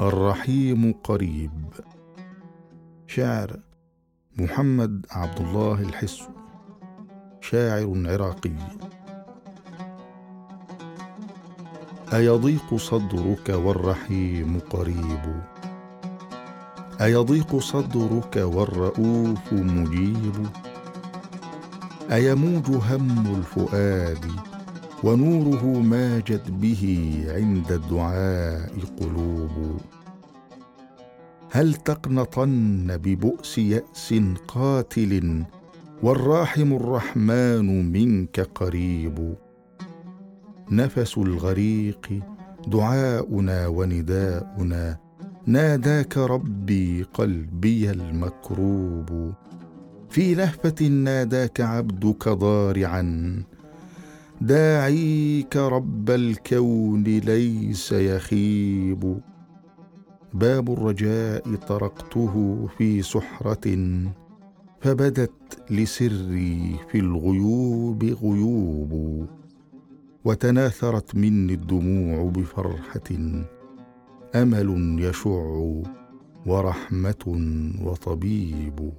الرحيم قريب. شعر محمد عبد الله الحسو شاعر عراقي. أيضيق صدرك والرحيم قريب. أيضيق صدرك والرؤوف مجيب. أيموج هم الفؤاد. ونوره ماجت به عند الدعاء قلوب هل تقنطن ببؤس يأس قاتل والراحم الرحمن منك قريب؟ نفس الغريق دعاؤنا ونداؤنا ناداك ربي قلبي المكروب. في لهفه ناداك عبدك ضارعا داعيك رب الكون ليس يخيب. باب الرجاء طرقته في سحرة فبدت لسري في الغيوب غيوب وتناثرت مني الدموع بفرحة. أمل يشع ورحمة وطبيب.